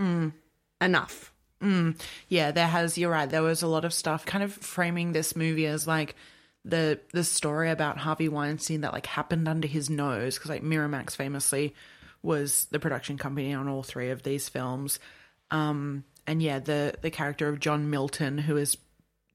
enough. Mm, yeah, there has. You're right. There was a lot of stuff kind of framing this movie as like the the story about Harvey Weinstein that like happened under his nose because like Miramax famously was the production company on all three of these films. Um, and yeah, the the character of John Milton, who is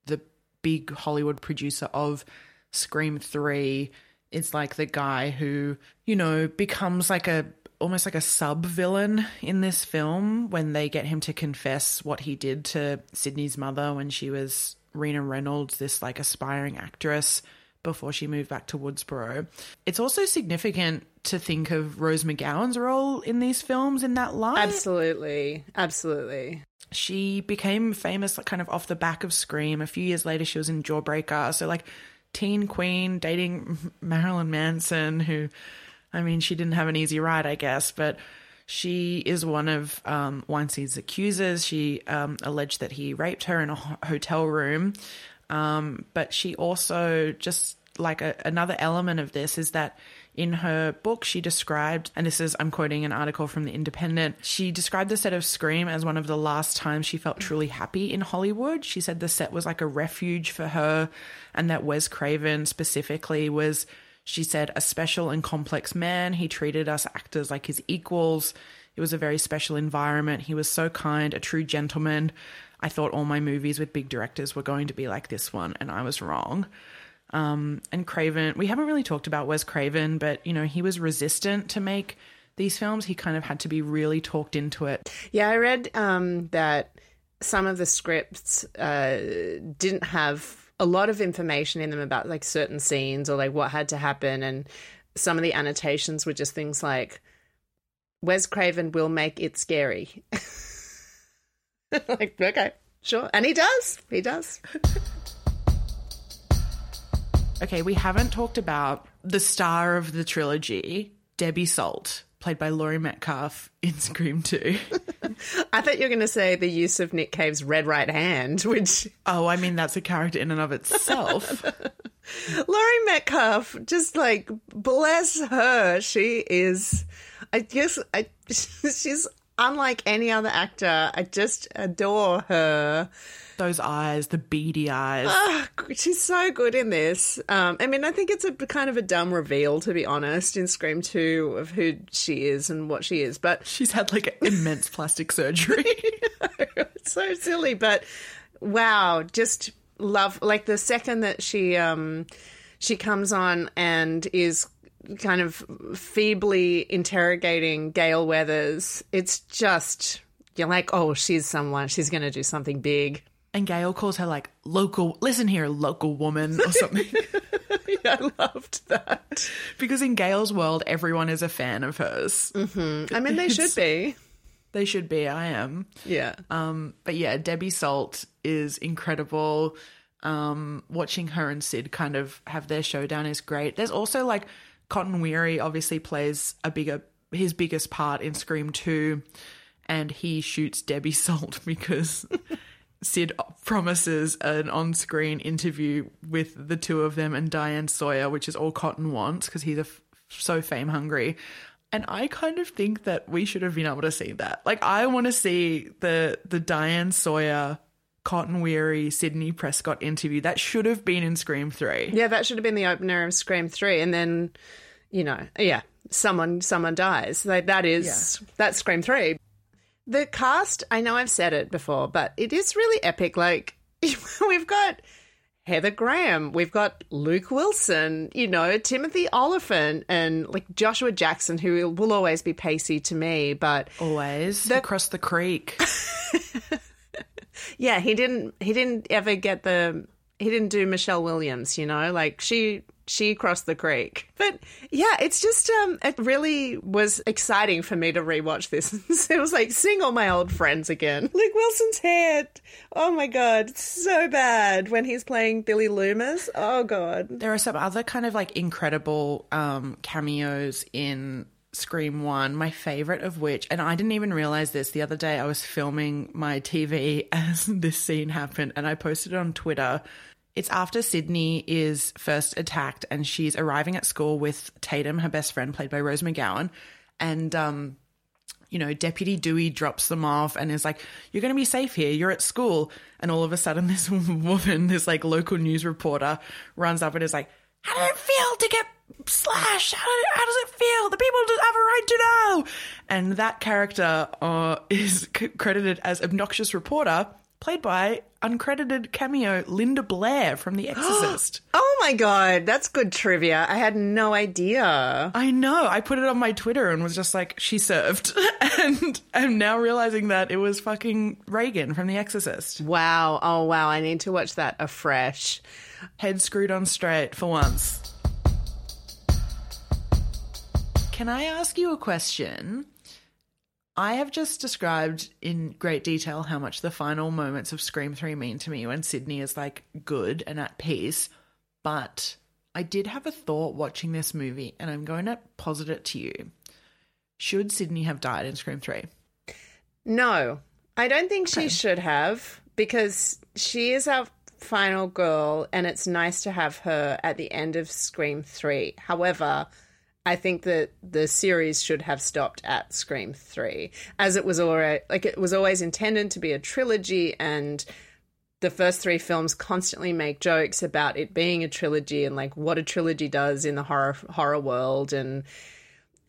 the big Hollywood producer of Scream Three, is like the guy who you know becomes like a almost like a sub villain in this film when they get him to confess what he did to Sidney's mother when she was Rina Reynolds, this like aspiring actress before she moved back to Woodsboro. It's also significant to think of Rose McGowan's role in these films in that light. Absolutely. Absolutely. She became famous like, kind of off the back of Scream. A few years later she was in Jawbreaker. So like teen queen dating Marilyn Manson who I mean she didn't have an easy ride I guess, but she is one of um, Weinstein's accusers. She um, alleged that he raped her in a ho- hotel room. Um, but she also just like a, another element of this is that in her book she described and this is i'm quoting an article from the independent she described the set of scream as one of the last times she felt truly happy in hollywood. She said the set was like a refuge for her and that wes craven specifically was she said a special and complex man. He treated us actors like his equals. It was a very special environment. He was so kind a true gentleman I thought all my movies with big directors were going to be like this one, and I was wrong. Um, and Craven, we haven't really talked about Wes Craven, but you know he was resistant to make these films. He kind of had to be really talked into it. Yeah, I read um, that some of the scripts uh, didn't have a lot of information in them about like certain scenes or like what had to happen, and some of the annotations were just things like Wes Craven will make it scary. like, okay, sure. And he does. He does. Okay, we haven't talked about the star of the trilogy, Debbie Salt, played by Laurie Metcalf in Scream 2. I thought you were going to say the use of Nick Cave's red right hand, which. Oh, I mean, that's a character in and of itself. Laurie Metcalf, just like, bless her. She is. I guess I, she's unlike any other actor. I just adore her. Those eyes, the beady eyes. She's so good in this. Um, I mean, I think it's a kind of a dumb reveal, to be honest, in Scream 2 of who she is and what she is. But she's had like immense plastic surgery. it's so silly, but wow, just love. Like the second that she um, she comes on and is kind of feebly interrogating Gale Weathers, it's just you're like, oh, she's someone. She's going to do something big. And Gale calls her like local, listen here, local woman or something. yeah, I loved that. Because in Gail's world, everyone is a fan of hers. Mm-hmm. I mean, they should be. They should be. I am. Yeah. Um, but yeah, Debbie Salt is incredible. Um, watching her and Sid kind of have their showdown is great. There's also like Cotton Weary obviously plays a bigger his biggest part in Scream 2 and he shoots Debbie Salt because Sid promises an on-screen interview with the two of them and Diane Sawyer, which is all Cotton wants because he's so fame hungry. And I kind of think that we should have been able to see that. Like I want to see the the Diane Sawyer Cotton Weary Sidney Prescott interview. That should have been in Scream 3. Yeah, that should have been the opener of Scream 3 and then you know, yeah, someone someone dies. Like that is yeah. that's Scream 3. The cast, I know I've said it before, but it is really epic. Like, we've got Heather Graham, we've got Luke Wilson, you know, Timothy Olyphant, and like Joshua Jackson, who will always be pacey to me, but always the- across the creek. yeah, he didn't. He didn't ever get the he didn't do Michelle Williams, you know, like she she crossed the creek. But yeah, it's just um it really was exciting for me to rewatch this. it was like seeing all my old friends again. Luke Wilson's head. Oh my god, it's so bad when he's playing Billy Loomis. Oh god. There are some other kind of like incredible um, cameos in Scream 1, my favorite of which, and I didn't even realize this the other day, I was filming my TV as this scene happened and I posted it on Twitter. It's after Sidney is first attacked and she's arriving at school with Tatum, her best friend, played by Rose McGowan. And, um, you know, Deputy Dewey drops them off and is like, You're going to be safe here. You're at school. And all of a sudden, this woman, this like local news reporter, runs up and is like, How did it feel to get slashed? How, did, how does it feel? The people have a right to know. And that character uh, is c- credited as obnoxious reporter, played by uncredited cameo Linda Blair from The Exorcist. Oh my god, that's good trivia. I had no idea. I know. I put it on my Twitter and was just like, she served. and I'm now realizing that it was fucking Regan from The Exorcist. Wow. Oh wow, I need to watch that afresh. Head screwed on straight for once. Can I ask you a question? I have just described in great detail how much the final moments of Scream 3 mean to me when Sidney is like good and at peace. But I did have a thought watching this movie, and I'm going to posit it to you. Should Sidney have died in Scream 3? No, I don't think she Okay. should have because she is our final girl and it's nice to have her at the end of Scream 3. However, I think that the series should have stopped at Scream 3 as it was already like it was always intended to be a trilogy and the first three films constantly make jokes about it being a trilogy and like what a trilogy does in the horror horror world and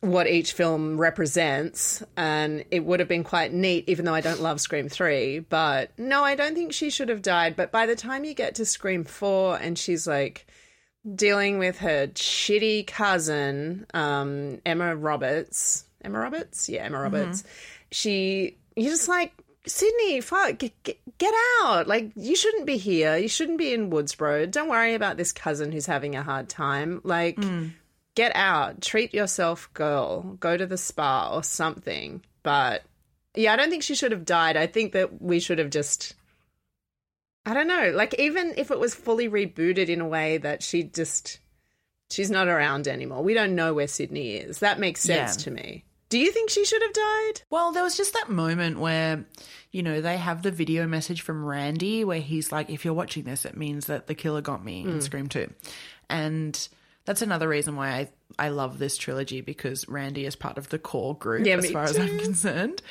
what each film represents and it would have been quite neat even though I don't love Scream 3 but no I don't think she should have died but by the time you get to Scream 4 and she's like dealing with her shitty cousin um Emma Roberts. Emma Roberts? Yeah Emma Roberts. She you're just like Sidney fuck get, get, get out. Like you shouldn't be here. You shouldn't be in Woodsboro. Don't worry about this cousin who's having a hard time. Like get out, treat yourself, girl, go to the spa or something. But yeah, I don't think she should have died. I think that we should have just. I don't know. Like, even if it was fully rebooted in a way that she just. She's not around anymore. We don't know where Sidney is. That makes sense Yeah. to me. Do you think she should have died? Well, there was just that moment where, you know, they have the video message from Randy where he's like, if you're watching this, it means that the killer got me in mm. Scream 2. And that's another reason why I, I love this trilogy because Randy is part of the core group Yeah, as far as I'm concerned.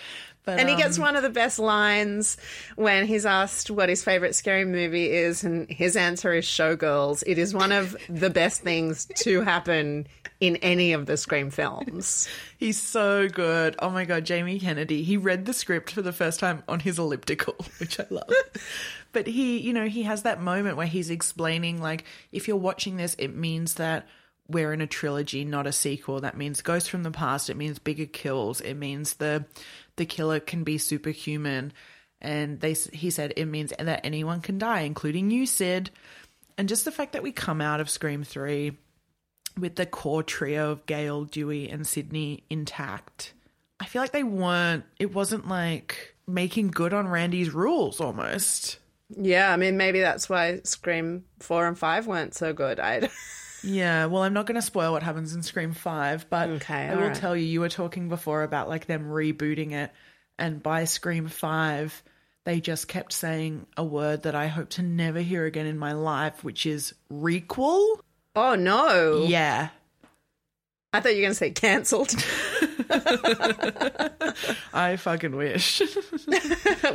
But, And he gets um, one of the best lines when he's asked what his favorite scary movie is, and his answer is Showgirls. It is one of the best things to happen in any of the Scream films. He's so good. Oh my god, Jamie Kennedy. He read the script for the first time on his elliptical, which I love. but he, you know, he has that moment where he's explaining like if you're watching this, it means that we're in a trilogy, not a sequel. That means ghosts from the past, it means bigger kills, it means the the killer can be superhuman. And they he said it means that anyone can die, including you, Sid. And just the fact that we come out of Scream 3 with the core trio of Gale, Dewey, and Sidney intact, I feel like they weren't, it wasn't like making good on Randy's rules almost. Yeah, I mean, maybe that's why Scream 4 and 5 weren't so good. I Yeah, well, I'm not going to spoil what happens in Scream 5, but Okay, I will alright. tell you, you were talking before about like them rebooting it, and by Scream 5, they just kept saying a word that I hope to never hear again in my life, which is requel. Oh, no. Yeah. I thought you were going to say cancelled. I fucking wish.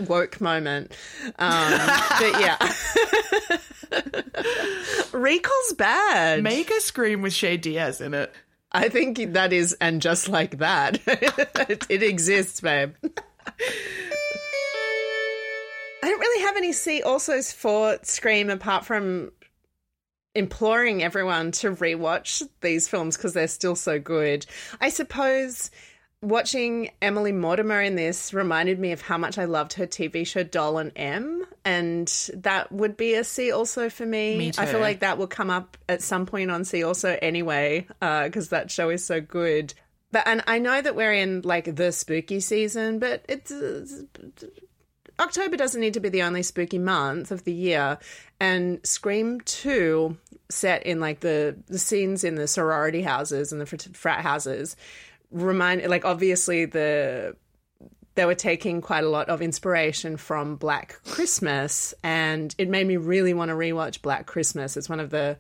Woke moment. Um, but yeah. Recall's bad. Make a Scream with Shay Diaz in it. I think that is, and just like that, it, it exists, babe. I don't really have any see alsos for Scream apart from imploring everyone to rewatch these films because they're still so good. I suppose watching Emily Mortimer in this reminded me of how much I loved her TV show Doll and Em, and that would be a see also for me. Me I feel like that will come up at some point on See Also anyway, uh, because that show is so good. But and I know that we're in like the spooky season, but it's. Uh, October doesn't need to be the only spooky month of the year, and Scream Two, set in like the the scenes in the sorority houses and the frat houses, remind like obviously the they were taking quite a lot of inspiration from Black Christmas, and it made me really want to rewatch Black Christmas. It's one of the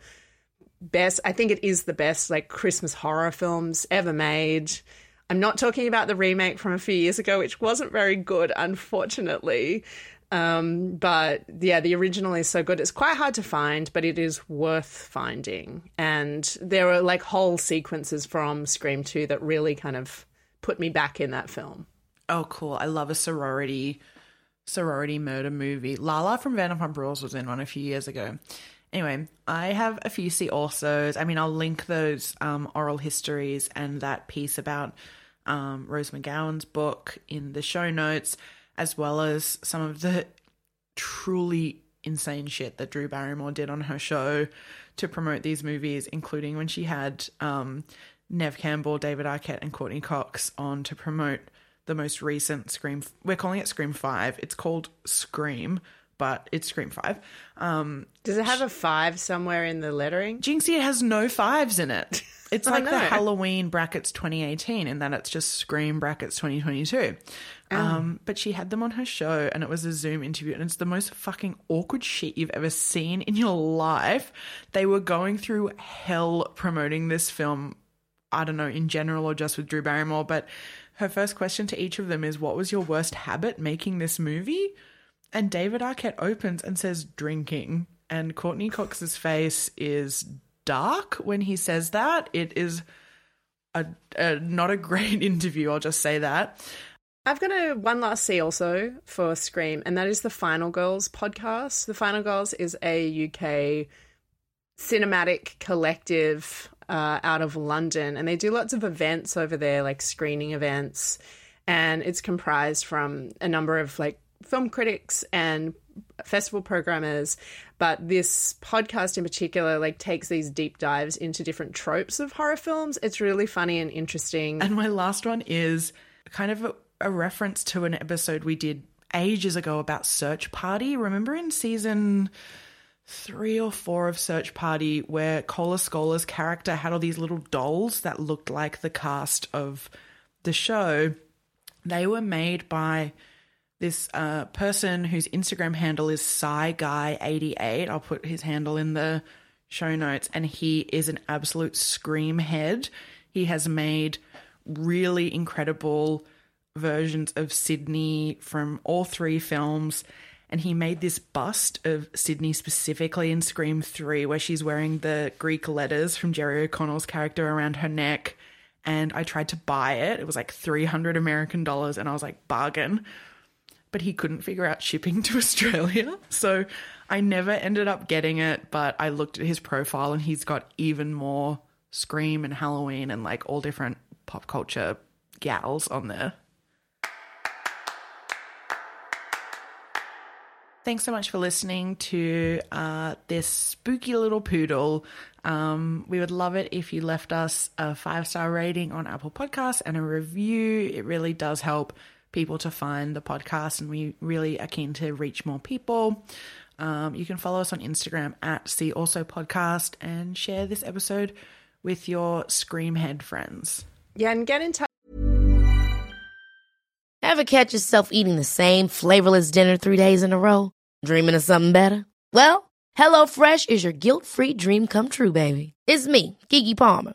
best. I think it is the best like Christmas horror films ever made. I'm not talking about the remake from a few years ago, which wasn't very good, unfortunately. Um, but yeah, the original is so good. It's quite hard to find, but it is worth finding. And there are like whole sequences from Scream 2 that really kind of put me back in that film. Oh, cool. I love a sorority sorority murder movie. Lala from Vanderpump Rules was in one a few years ago. Anyway, I have a few see alsos. I mean, I'll link those um, oral histories and that piece about um, Rose McGowan's book in the show notes, as well as some of the truly insane shit that Drew Barrymore did on her show to promote these movies, including when she had um, Neve Campbell, David Arquette, and Courteney Cox on to promote the most recent Scream. We're calling it Scream 5. It's called Scream, but it's Scream 5. Um, Does it have a five somewhere in the lettering? Jinxie, it has no fives in it. It's like the. Halloween brackets 2018, and then it's just Scream brackets 2022. Oh. Um, but she had them on her show, and it was a Zoom interview, and it's the most fucking awkward shit you've ever seen in your life. They were going through hell promoting this film. I don't know, in general or just with Drew Barrymore, but her first question to each of them is, What was your worst habit making this movie? And David Arquette opens and says, Drinking. And Courteney Cox's face is dark when he says that. It is a, a not a great interview, I'll just say that. I've got a one last see also for Scream, and that is the Final Girls podcast. The Final Girls is a UK cinematic collective uh, out of London, and they do lots of events over there, like screening events, and it's comprised from a number of like film critics and festival programmers but this podcast in particular like takes these deep dives into different tropes of horror films it's really funny and interesting And my last one is kind of a, a reference to an episode we did ages ago about Search Party. Remember in season three or four of Search Party where Cole Escola's character had all these little dolls that looked like the cast of the show? They were made by this uh, person whose Instagram handle is CyGuy88. I'll put his handle in the show notes. And he is an absolute scream head. He has made really incredible versions of Sidney from all three films. And he made this bust of Sidney specifically in Scream 3, where she's wearing the Greek letters from Jerry O'Connell's character around her neck. And I tried to buy it. It was like 300 American dollars. And I was like, bargain but he couldn't figure out shipping to Australia. So I never ended up getting it, but I looked at his profile and he's got even more Scream and Halloween and like all different pop culture gals on there. Thanks so much for listening to uh, this spooky little poodle. Um, we would love it if you left us a five star rating on Apple Podcasts and a review. It really does help people to find the podcast, and we really are keen to reach more people. Um, you can follow us on Instagram at See Also Podcast and share this episode with your Screamhead friends. yeah and get in touch Ever catch yourself eating the same flavorless dinner three days in a row? Dreaming of something better? Well, HelloFresh is your guilt free dream come true, baby. It's me, Keke Palmer.